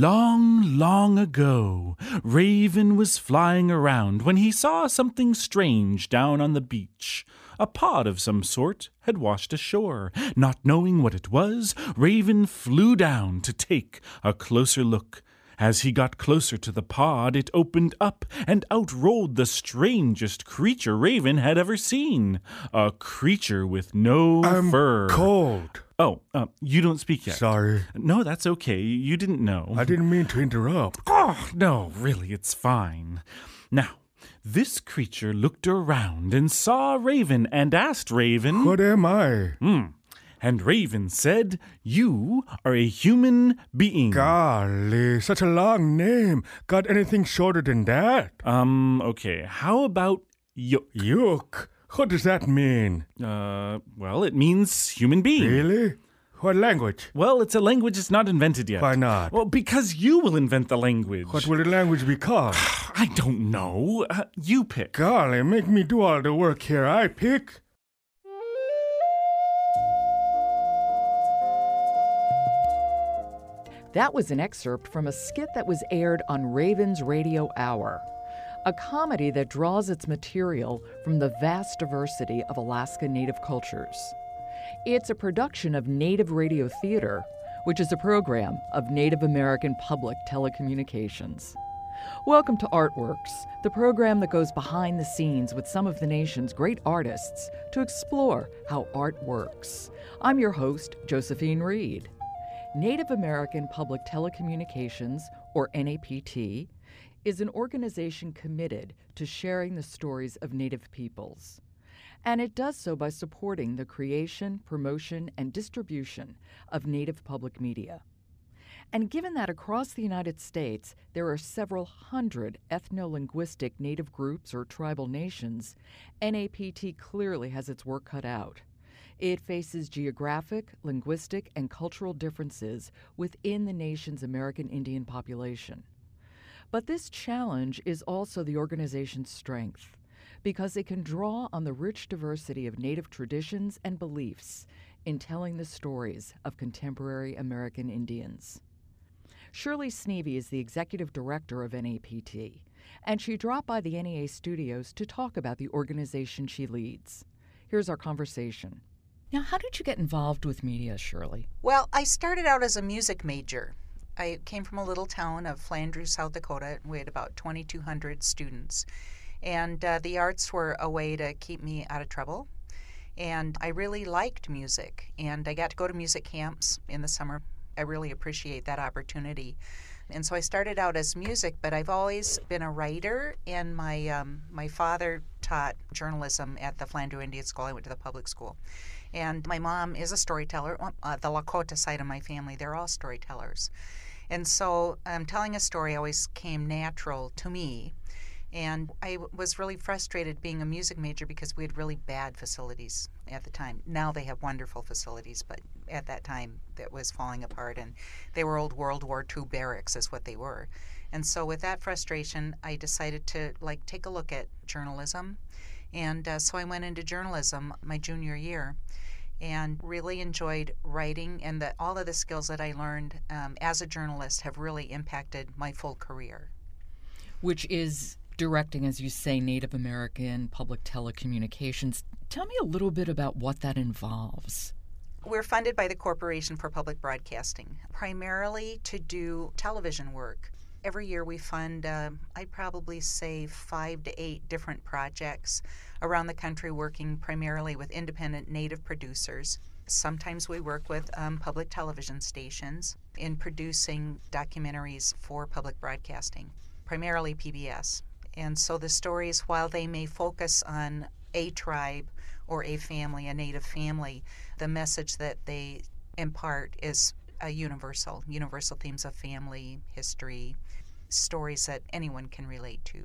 Long, long ago, Raven was flying around when he saw something strange down on the beach. A pod of some sort had washed ashore. Not knowing what it was, Raven flew down to take a closer look. As he got closer to the pod, it opened up, and out rolled the strangest creature Raven had ever seen. A creature with no I'm fur. cold. Oh, uh, you don't speak yet. Sorry. No, that's okay. You didn't know. I didn't mean to interrupt. Oh, no, really, it's fine. Now, this creature looked around and saw Raven and asked Raven. What am I? Hmm. And Raven said, You are a human being. Golly, such a long name. Got anything shorter than that? Um, okay. How about Yook? Yook. What does that mean? Uh, well, it means human being. Really? What language? Well, it's a language that's not invented yet. Why not? Well, because you will invent the language. What will the language be called? I don't know. Uh, you pick. Golly, make me do all the work here. I pick. That was an excerpt from a skit that was aired on Raven's Radio Hour, a comedy that draws its material from the vast diversity of Alaska Native cultures. It's a production of Native Radio Theater, which is a program of Native American Public Telecommunications. Welcome to Artworks, the program that goes behind the scenes with some of the nation's great artists to explore how art works. I'm your host, Josephine Reed. Native American Public Telecommunications, or NAPT, is an organization committed to sharing the stories of Native peoples. And it does so by supporting the creation, promotion, and distribution of Native public media. And given that across the United States there are several hundred ethno linguistic Native groups or tribal nations, NAPT clearly has its work cut out. It faces geographic, linguistic, and cultural differences within the nation's American Indian population. But this challenge is also the organization's strength because it can draw on the rich diversity of Native traditions and beliefs in telling the stories of contemporary American Indians. Shirley Sneve is the executive director of NAPT, and she dropped by the NEA studios to talk about the organization she leads. Here's our conversation. Now, how did you get involved with media, Shirley? Well, I started out as a music major. I came from a little town of Flandreau, South Dakota. and We had about 2,200 students. And uh, the arts were a way to keep me out of trouble. And I really liked music. And I got to go to music camps in the summer. I really appreciate that opportunity. And so I started out as music, but I've always been a writer. And my um, my father taught journalism at the Flandreau Indian School. I went to the public school. And my mom is a storyteller. Uh, the Lakota side of my family, they're all storytellers. And so um, telling a story always came natural to me. And I was really frustrated being a music major because we had really bad facilities at the time. Now they have wonderful facilities, but at that time that was falling apart. And they were old World War II barracks, is what they were. And so with that frustration, I decided to like take a look at journalism. And uh, so I went into journalism my junior year and really enjoyed writing and that all of the skills that I learned um, as a journalist have really impacted my full career. Which is directing, as you say, Native American public telecommunications. Tell me a little bit about what that involves. We're funded by the Corporation for Public Broadcasting, primarily to do television work. Every year we fund, uh, I'd probably say, five to eight different projects around the country working primarily with independent native producers. Sometimes we work with um, public television stations in producing documentaries for public broadcasting, primarily PBS. And so the stories, while they may focus on a tribe or a family, a native family, the message that they impart is a universal, universal themes of family, history, stories that anyone can relate to,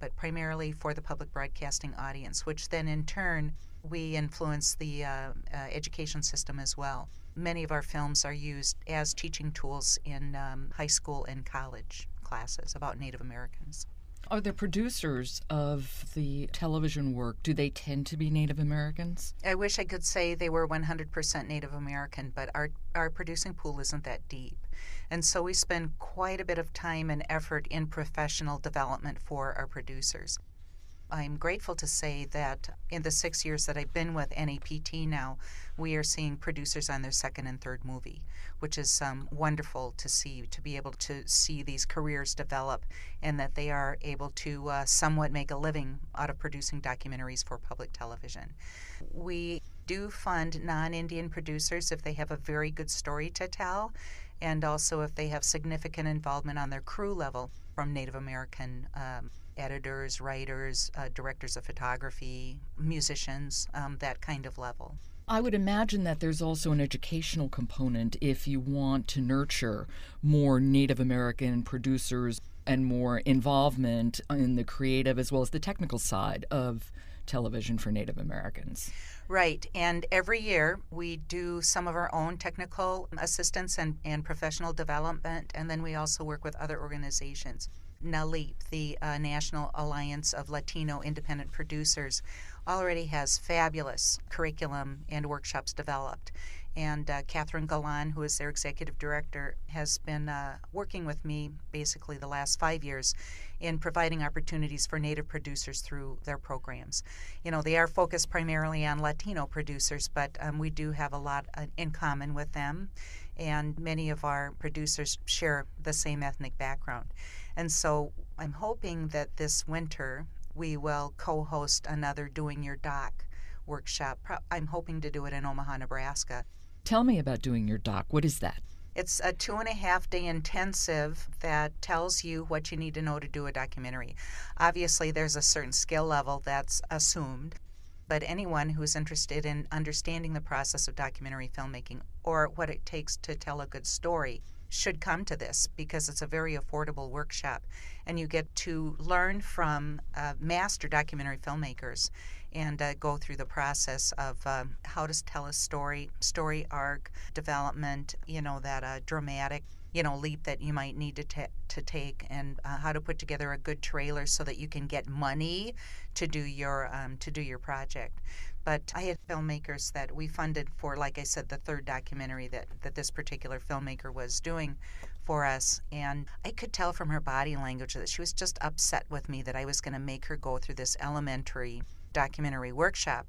but primarily for the public broadcasting audience, which then in turn we influence the uh, uh, education system as well. Many of our films are used as teaching tools in um, high school and college classes about Native Americans. Are the producers of the television work, do they tend to be Native Americans? I wish I could say they were 100% Native American, but our, our producing pool isn't that deep. And so we spend quite a bit of time and effort in professional development for our producers. I'm grateful to say that in the six years that I've been with NAPT now, we are seeing producers on their second and third movie, which is um, wonderful to see, to be able to see these careers develop and that they are able to uh, somewhat make a living out of producing documentaries for public television. We do fund non Indian producers if they have a very good story to tell and also if they have significant involvement on their crew level from Native American um, editors, writers, uh, directors of photography, musicians, um, that kind of level. I would imagine that there's also an educational component if you want to nurture more Native American producers and more involvement in the creative as well as the technical side of television for Native Americans. Right. And every year we do some of our own technical assistance and, and professional development, and then we also work with other organizations. NALIP, the uh, National Alliance of Latino Independent Producers, already has fabulous curriculum and workshops developed. And uh, Kathryn Galán, who is their executive director, has been uh, working with me basically the last five years in providing opportunities for Native producers through their programs. You know, they are focused primarily on Latino producers, but um, we do have a lot uh, in common with them, and many of our producers share the same ethnic background. And so I'm hoping that this winter we will co host another Doing Your Doc workshop. I'm hoping to do it in Omaha, Nebraska. Tell me about Doing Your Doc. What is that? It's a two and a half day intensive that tells you what you need to know to do a documentary. Obviously, there's a certain skill level that's assumed, but anyone who's interested in understanding the process of documentary filmmaking or what it takes to tell a good story should come to this because it's a very affordable workshop. And you get to learn from uh, master documentary filmmakers and uh, go through the process of um, how to tell a story story arc development you know that uh, dramatic you know leap that you might need to, ta- to take and uh, how to put together a good trailer so that you can get money to do your um, to do your project but I had filmmakers that we funded for, like I said, the third documentary that, that this particular filmmaker was doing for us. And I could tell from her body language that she was just upset with me that I was going to make her go through this elementary documentary workshop.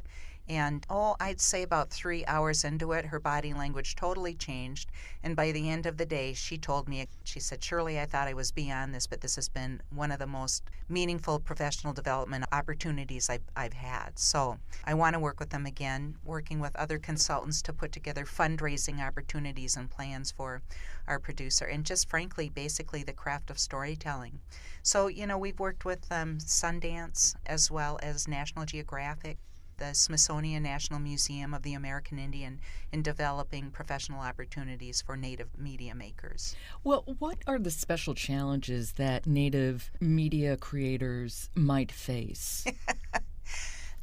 And oh, I'd say about three hours into it, her body language totally changed. And by the end of the day, she told me, she said, Shirley, I thought I was beyond this, but this has been one of the most meaningful professional development opportunities I've, I've had. So I want to work with them again, working with other consultants to put together fundraising opportunities and plans for our producer. And just frankly, basically the craft of storytelling. So, you know, we've worked with um, Sundance as well as National Geographic the Smithsonian National Museum of the American Indian in developing professional opportunities for Native media makers. Well, what are the special challenges that Native media creators might face?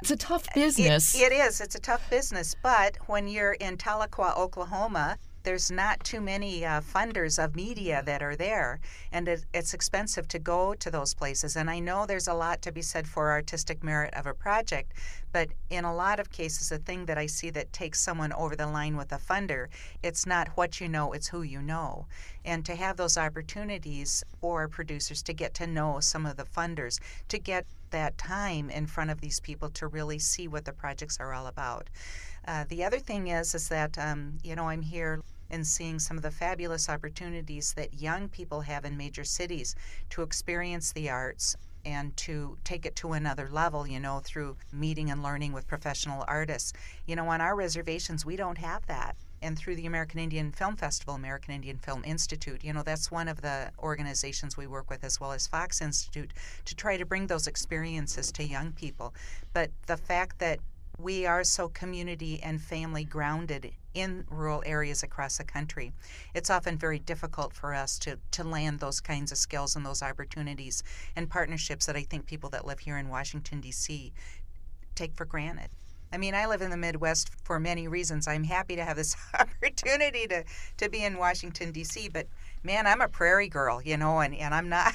It's a tough business. It, it is. It's a tough business. But when you're in Tahlequah, Oklahoma, there's not too many uh, funders of media that are there, and it, it's expensive to go to those places. And I know there's a lot to be said for artistic merit of a project, but in a lot of cases, the thing that I see that takes someone over the line with a funder, it's not what you know, it's who you know. And to have those opportunities for producers to get to know some of the funders, to get that time in front of these people to really see what the projects are all about. Uh, the other thing is, is that um, you know I'm here and seeing some of the fabulous opportunities that young people have in major cities to experience the arts and to take it to another level, you know, through meeting and learning with professional artists. You know, on our reservations, we don't have that. And through the American Indian Film Festival, American Indian Film Institute, you know, that's one of the organizations we work with, as well as Fox Institute, to try to bring those experiences to young people. But the fact that we are so community and family grounded in rural areas across the country. It's often very difficult for us to, to land those kinds of skills and those opportunities and partnerships that I think people that live here in Washington, D.C. take for granted. I mean, I live in the Midwest for many reasons. I'm happy to have this opportunity to, to be in Washington, D.C., but man, I'm a prairie girl, you know, and, and I'm not.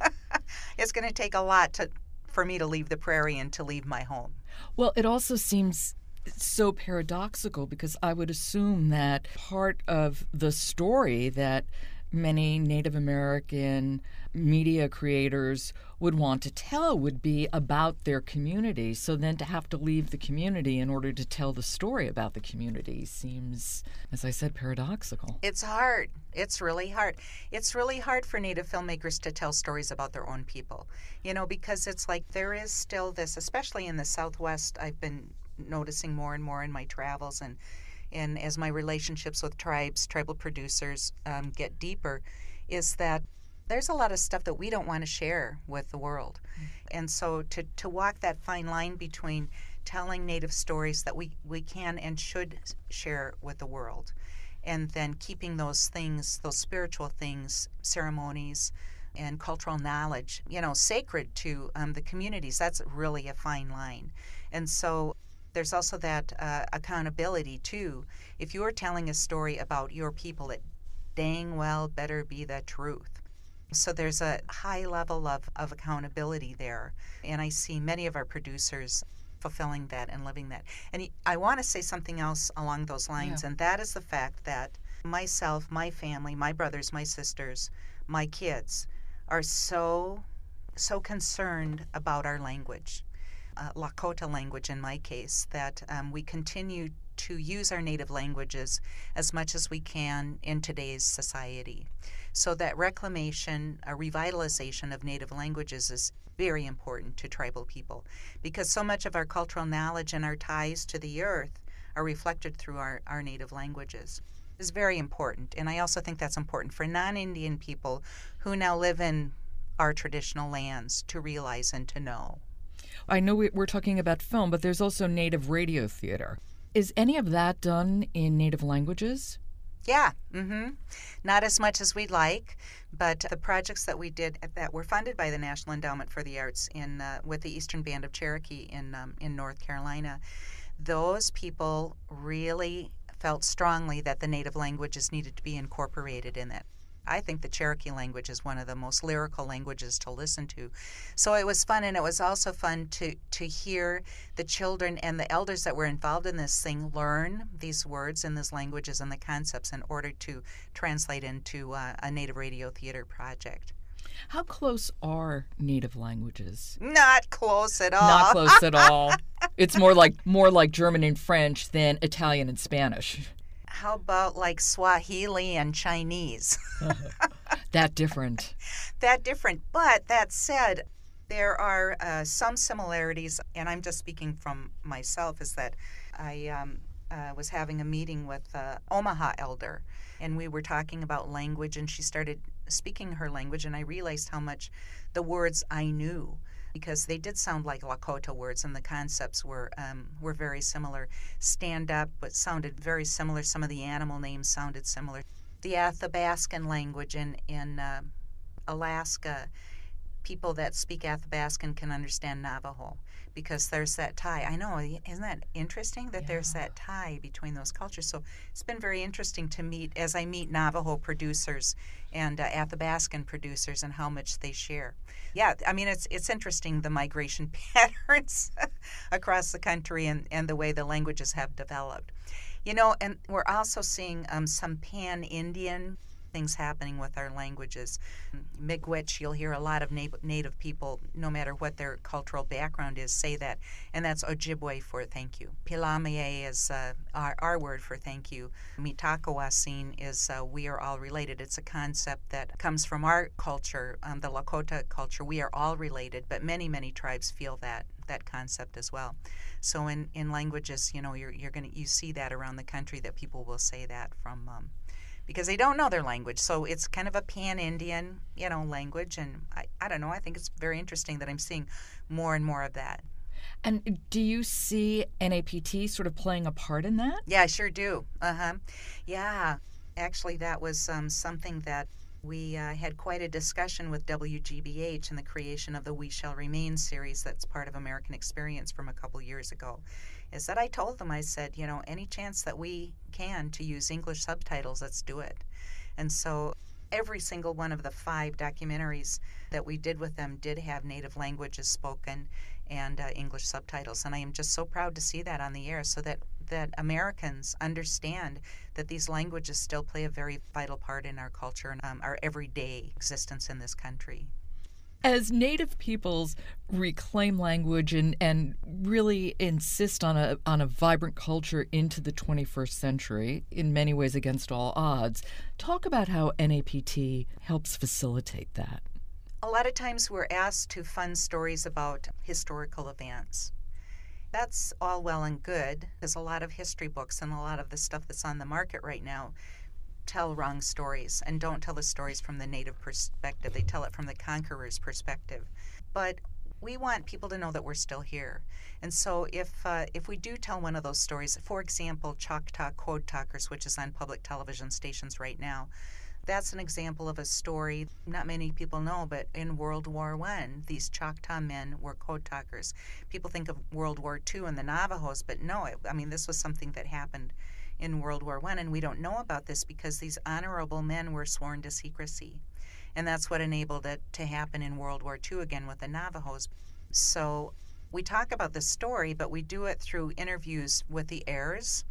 it's going to take a lot to for me to leave the prairie and to leave my home. Well, it also seems so paradoxical because I would assume that part of the story that many Native American media creators would want to tell would be about their community. So then to have to leave the community in order to tell the story about the community seems, as I said, paradoxical. It's hard. It's really hard. It's really hard for Native filmmakers to tell stories about their own people, you know, because it's like there is still this, especially in the Southwest, I've been noticing more and more in my travels and and as my relationships with tribes, tribal producers um, get deeper, is that there's a lot of stuff that we don't want to share with the world. Mm-hmm. And so to, to walk that fine line between telling Native stories that we, we can and should share with the world, and then keeping those things, those spiritual things, ceremonies, and cultural knowledge, you know, sacred to um, the communities, that's really a fine line. And so there's also that uh, accountability too. If you're telling a story about your people, it dang well better be the truth. So there's a high level of, of accountability there. And I see many of our producers fulfilling that and living that. And I want to say something else along those lines, yeah. and that is the fact that myself, my family, my brothers, my sisters, my kids are so so concerned about our language uh, Lakota language in my case, that um, we continue to use our native languages as much as we can in today's society. So that reclamation, a revitalization of native languages is very important to tribal people because so much of our cultural knowledge and our ties to the earth are reflected through our, our native languages is very important. And I also think that's important for non Indian people who now live in our traditional lands to realize and to know. I know we're talking about film, but there's also native radio theater. Is any of that done in native languages? Yeah, mm-hmm. Not as much as we'd like, but the projects that we did that were funded by the National Endowment for the Arts in uh, with the Eastern Band of Cherokee in um, in North Carolina, those people really felt strongly that the native languages needed to be incorporated in it. I think the Cherokee language is one of the most lyrical languages to listen to. So it was fun, and it was also fun to, to hear the children and the elders that were involved in this thing learn these words and these languages and the concepts in order to translate into uh, a native radio theater project. How close are native languages? Not close at all. Not close at all. it's more like more like German and French than Italian and Spanish how about like Swahili and Chinese? that different. That different. But that said, there are uh, some similarities, and I'm just speaking from myself, is that I um, uh, was having a meeting with uh, Omaha elder, and we were talking about language, and she started speaking her language, and I realized how much the words I knew because they did sound like Lakota words, and the concepts were um, were very similar. Stand up, but sounded very similar. Some of the animal names sounded similar. The Athabaskan language in in uh, Alaska, people that speak Athabaskan can understand Navajo because there's that tie. I know, isn't that interesting that yeah. there's that tie between those cultures? So it's been very interesting to meet as I meet Navajo producers and uh, Athabaskan producers and how much they share. Yeah, I mean it's it's interesting the migration patterns across the country and, and the way the languages have developed. You know, and we're also seeing um, some pan Indian things happening with our languages. Miigwech, you'll hear a lot of na- native people, no matter what their cultural background is, say that, and that's Ojibwe for thank you. Pilamie is uh, our, our, word for thank you. Mitakuye Oyasin is uh, we are all related. It's a concept that comes from our culture, um, the Lakota culture. We are all related, but many, many tribes feel that that concept as well. So in, in languages, you know, you're, you're gonna you see that around the country that people will say that from um, because they don't know their language. So it's kind of a pan Indian, you know, language. And I, I don't know, I think it's very interesting that I'm seeing more and more of that. And do you see NAPT sort of playing a part in that? Yeah, I sure do. Uh huh. Yeah. Actually, that was um, something that we uh, had quite a discussion with WGBH in the creation of the We Shall Remain series that's part of American Experience from a couple years ago is that I told them, I said, you know, any chance that we can to use English subtitles, let's do it. And so every single one of the five documentaries that we did with them did have native languages spoken and uh, English subtitles. And I am just so proud to see that on the air so that, that Americans understand that these languages still play a very vital part in our culture and um, our everyday existence in this country. As Native peoples reclaim language and, and really insist on a, on a vibrant culture into the 21st century, in many ways against all odds, talk about how NAPT helps facilitate that. A lot of times we're asked to fund stories about historical events. That's all well and good. because a lot of history books and a lot of the stuff that's on the market right now tell wrong stories and don't tell the stories from the native perspective. They tell it from the conqueror's perspective. But we want people to know that we're still here. And so if uh, if we do tell one of those stories, for example, Choctaw Code Talkers, which is on public television stations right now, that's an example of a story not many people know, but in World War One, these Choctaw men were code talkers. People think of World War Two and the Navajos, but no, it, I mean this was something that happened in World War One, and we don't know about this because these honorable men were sworn to secrecy, and that's what enabled it to happen in World War Two again with the Navajos. So we talk about the story, but we do it through interviews with the heirs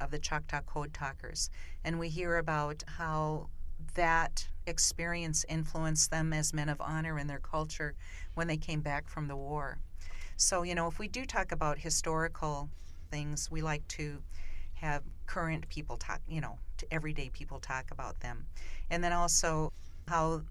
of the Choctaw Code Talkers, and we hear about how that experience influenced them as men of honor in their culture when they came back from the war. So, you know, if we do talk about historical things, we like to have current people talk, you know, to everyday people talk about them. And then also how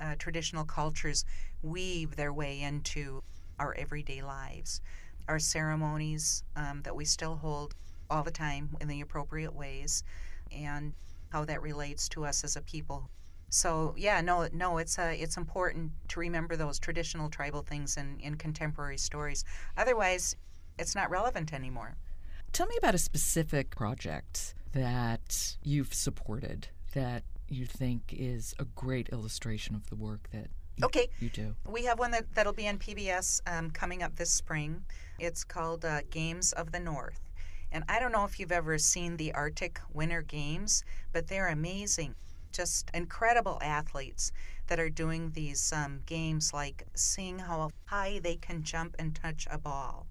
uh, traditional cultures weave their way into our everyday lives. Our ceremonies um, that we still hold all the time in the appropriate ways, and how that relates to us as a people. So yeah, no, no, it's uh, it's important to remember those traditional tribal things in, in contemporary stories. Otherwise, it's not relevant anymore. Tell me about a specific project that you've supported that you think is a great illustration of the work that you, okay. you do. We have one that, that'll be on PBS um, coming up this spring. It's called uh, Games of the North. And I don't know if you've ever seen the Arctic Winter Games, but they're amazing. Just incredible athletes that are doing these um, games, like seeing how high they can jump and touch a ball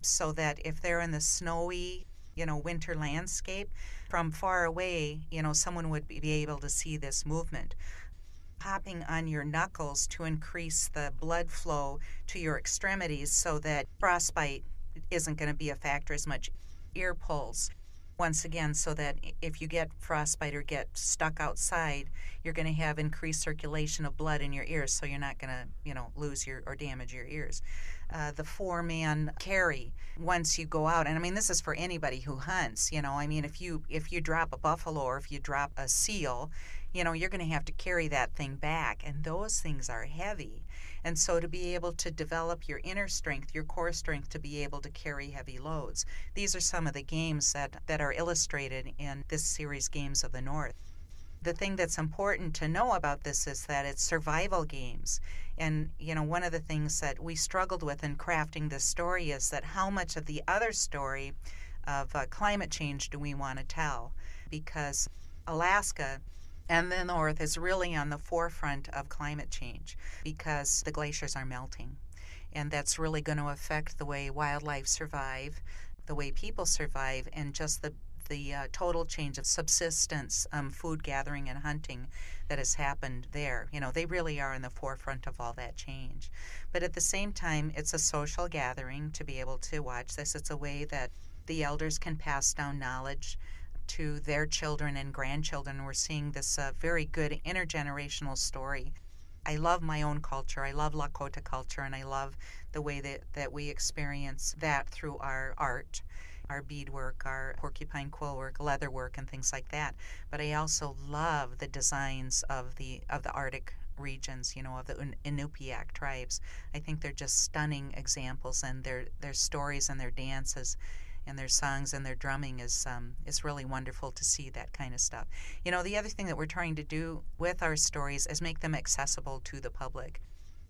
so that if they're in the snowy, you know, winter landscape, from far away, you know, someone would be able to see this movement. Hopping on your knuckles to increase the blood flow to your extremities so that frostbite isn't going to be a factor as much. Ear pulls, once again, so that if you get frostbite or get stuck outside, you're going to have increased circulation of blood in your ears, so you're not going to, you know, lose your or damage your ears. Uh, the four man carry once you go out and i mean this is for anybody who hunts you know i mean if you if you drop a buffalo or if you drop a seal you know you're going to have to carry that thing back and those things are heavy and so to be able to develop your inner strength your core strength to be able to carry heavy loads these are some of the games that that are illustrated in this series games of the north the thing that's important to know about this is that it's survival games. And, you know, one of the things that we struggled with in crafting this story is that how much of the other story of uh, climate change do we want to tell? Because Alaska and the North is really on the forefront of climate change because the glaciers are melting. And that's really going to affect the way wildlife survive, the way people survive, and just the the uh, total change of subsistence, um, food gathering, and hunting that has happened there. You know, they really are in the forefront of all that change. But at the same time, it's a social gathering to be able to watch this. It's a way that the elders can pass down knowledge to their children and grandchildren. We're seeing this uh, very good intergenerational story. I love my own culture. I love Lakota culture, and I love the way that, that we experience that through our art our beadwork, our porcupine quill work, leather work, and things like that. But I also love the designs of the of the Arctic regions, you know, of the Inupiaq tribes. I think they're just stunning examples, and their their stories and their dances and their songs and their drumming is um, is really wonderful to see that kind of stuff. You know, the other thing that we're trying to do with our stories is make them accessible to the public.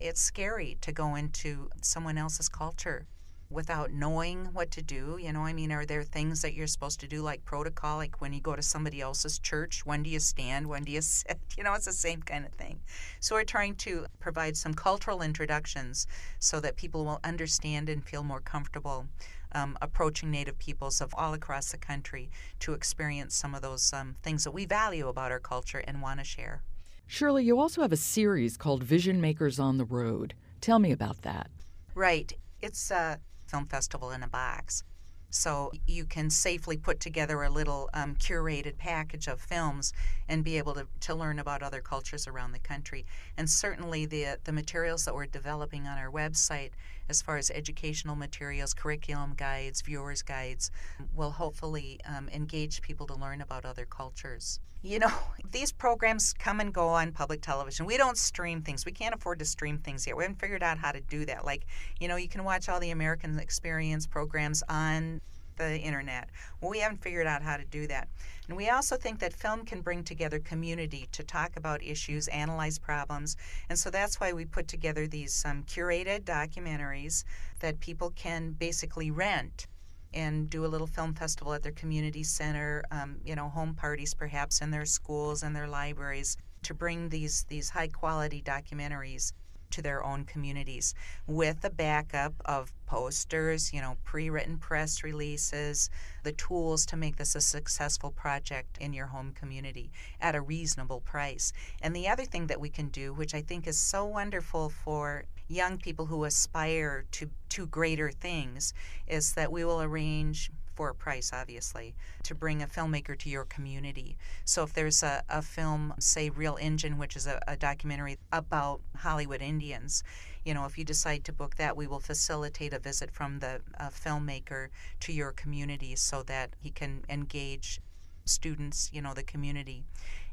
It's scary to go into someone else's culture without knowing what to do. You know, I mean, are there things that you're supposed to do, like protocol, like when you go to somebody else's church? When do you stand? When do you sit? You know, it's the same kind of thing. So we're trying to provide some cultural introductions so that people will understand and feel more comfortable um, approaching Native peoples of all across the country to experience some of those um, things that we value about our culture and want to share. Shirley, you also have a series called Vision Makers on the Road. Tell me about that. Right. It's a film festival in a box. So you can safely put together a little um, curated package of films and be able to, to learn about other cultures around the country. And certainly the the materials that we're developing on our website, as far as educational materials, curriculum guides, viewers guides, will hopefully um, engage people to learn about other cultures. You know, these programs come and go on public television. We don't stream things. We can't afford to stream things yet. We haven't figured out how to do that. Like, you know, you can watch all the American Experience programs on the internet. Well, we haven't figured out how to do that. And we also think that film can bring together community to talk about issues, analyze problems. And so that's why we put together these um, curated documentaries that people can basically rent and do a little film festival at their community center, um, you know, home parties perhaps in their schools and their libraries to bring these these high quality documentaries to their own communities with a backup of posters, you know, pre written press releases, the tools to make this a successful project in your home community at a reasonable price. And the other thing that we can do, which I think is so wonderful for young people who aspire to, to greater things, is that we will arrange for a price, obviously, to bring a filmmaker to your community. So if there's a, a film, say Reel Injun, which is a, a documentary about Hollywood Indians, you know, if you decide to book that, we will facilitate a visit from the uh, filmmaker to your community so that he can engage students, you know, the community,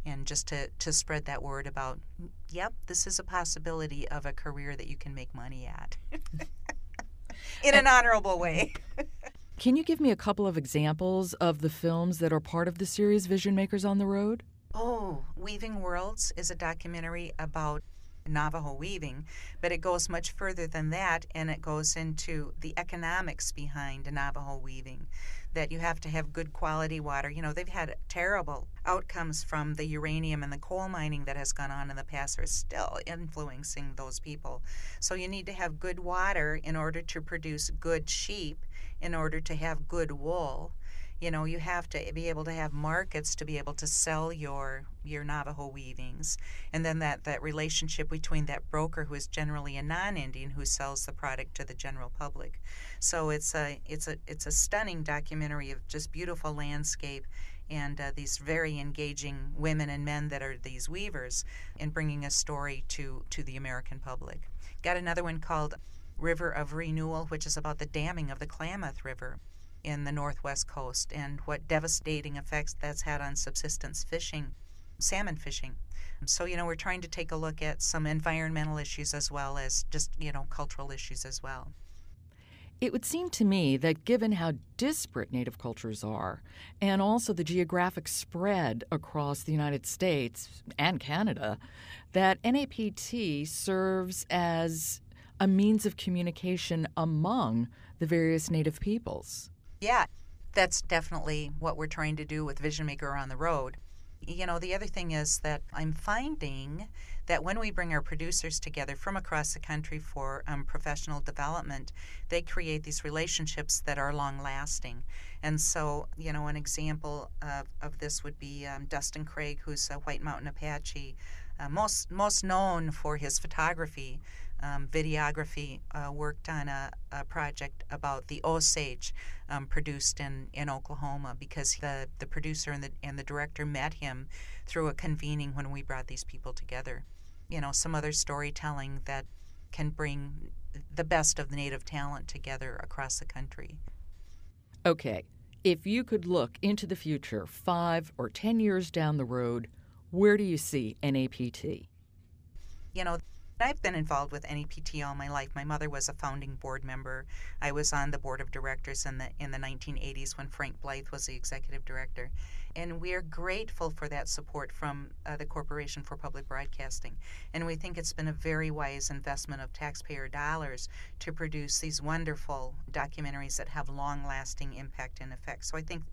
and just to, to spread that word about, yep, this is a possibility of a career that you can make money at in an honorable way. Can you give me a couple of examples of the films that are part of the series Vision Makers on the Road? Oh, Weaving Worlds is a documentary about Navajo weaving, but it goes much further than that and it goes into the economics behind Navajo weaving. That you have to have good quality water. You know, they've had terrible outcomes from the uranium and the coal mining that has gone on in the past are still influencing those people. So you need to have good water in order to produce good sheep in order to have good wool. You know, you have to be able to have markets to be able to sell your your Navajo weavings, and then that, that relationship between that broker, who is generally a non-Indian, who sells the product to the general public. So it's a it's a it's a stunning documentary of just beautiful landscape and uh, these very engaging women and men that are these weavers in bringing a story to to the American public. Got another one called River of Renewal, which is about the damming of the Klamath River in the northwest coast and what devastating effects that's had on subsistence fishing, salmon fishing. So, you know, we're trying to take a look at some environmental issues as well as just, you know, cultural issues as well. It would seem to me that given how disparate Native cultures are, and also the geographic spread across the United States and Canada, that NAPT serves as a means of communication among the various Native peoples. Yeah, that's definitely what we're trying to do with Vision Maker on the road. You know, the other thing is that I'm finding that when we bring our producers together from across the country for um, professional development, they create these relationships that are long lasting. And so, you know, an example of, of this would be um, Dustin Craig, who's a White Mountain Apache, uh, most most known for his photography um, videography, uh, worked on a, a, project about the Osage um, produced in, in Oklahoma because the, the producer and the, and the director met him through a convening when we brought these people together. You know, some other storytelling that can bring the best of the native talent together across the country. Okay, if you could look into the future, five or ten years down the road, where do you see NAPT? You know, I've been involved with NAPT all my life. My mother was a founding board member. I was on the board of directors in the in the 1980s when Frank Blythe was the executive director, and we are grateful for that support from uh, the Corporation for Public Broadcasting. And we think it's been a very wise investment of taxpayer dollars to produce these wonderful documentaries that have long-lasting impact and effect. So I think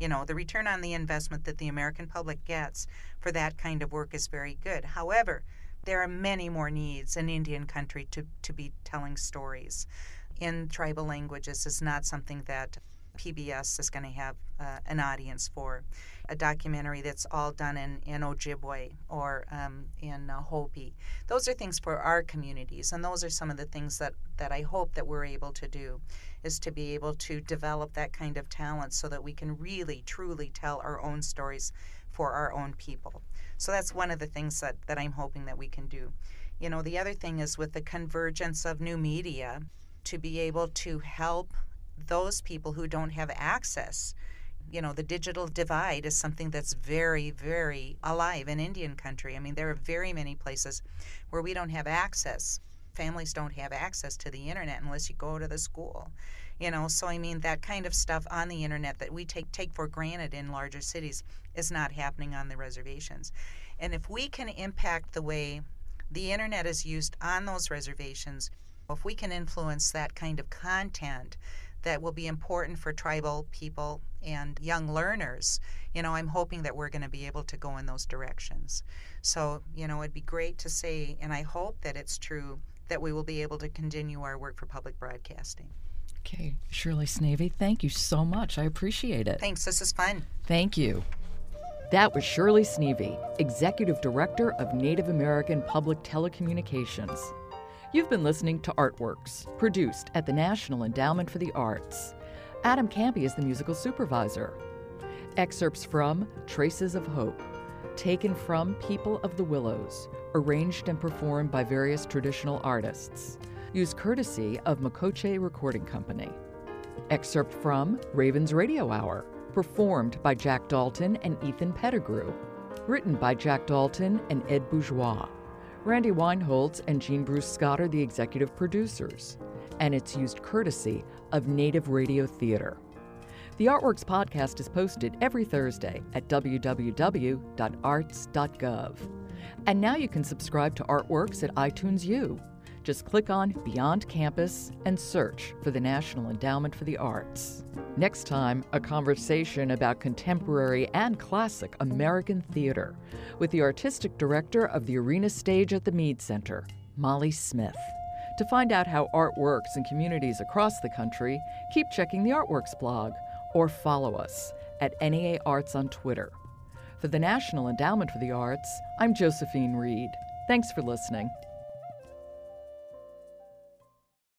you know the return on the investment that the American public gets for that kind of work is very good. However, there are many more needs in Indian country to, to be telling stories. In tribal languages is not something that PBS is going to have uh, an audience for. A documentary that's all done in, in Ojibwe or um, in uh, Hopi. Those are things for our communities, and those are some of the things that, that I hope that we're able to do, is to be able to develop that kind of talent so that we can really, truly tell our own stories for our own people. So that's one of the things that, that I'm hoping that we can do. You know, the other thing is with the convergence of new media, to be able to help those people who don't have access. You know, the digital divide is something that's very, very alive in Indian country. I mean, there are very many places where we don't have access. Families don't have access to the internet unless you go to the school you know so i mean that kind of stuff on the internet that we take take for granted in larger cities is not happening on the reservations and if we can impact the way the internet is used on those reservations if we can influence that kind of content that will be important for tribal people and young learners, you know, I'm hoping that we're going to be able to go in those directions. So, you know, it'd be great to say, and I hope that it's true, that we will be able to continue our work for public broadcasting. Okay, Shirley Sneve, thank you so much. I appreciate it. Thanks, this is fun. Thank you. That was Shirley Sneve, Executive Director of Native American Public Telecommunications. You've been listening to Artworks, produced at the National Endowment for the Arts. Adam Kampe is the musical supervisor. Excerpts from Traces of Hope, taken from People of the Willows, arranged and performed by various traditional artists used courtesy of Makoche Recording Company. Excerpt from Ravens Radio Hour, performed by Jack Dalton and Ethan Pettigrew. Written by Jack Dalton and Ed Bourgeois. Randy Reinholz and Jean Bruce Scott are the executive producers, and it's used courtesy of Native Radio Theater. The Artworks podcast is posted every Thursday at www.arts.gov. And now you can subscribe to Artworks at iTunes U just click on Beyond Campus and search for the National Endowment for the Arts. Next time, a conversation about contemporary and classic American theater with the artistic director of the Arena Stage at the Mead Center, Molly Smith. To find out how art works in communities across the country, keep checking the Artworks blog or follow us at NEA Arts on Twitter. For the National Endowment for the Arts, I'm Josephine Reed. Thanks for listening.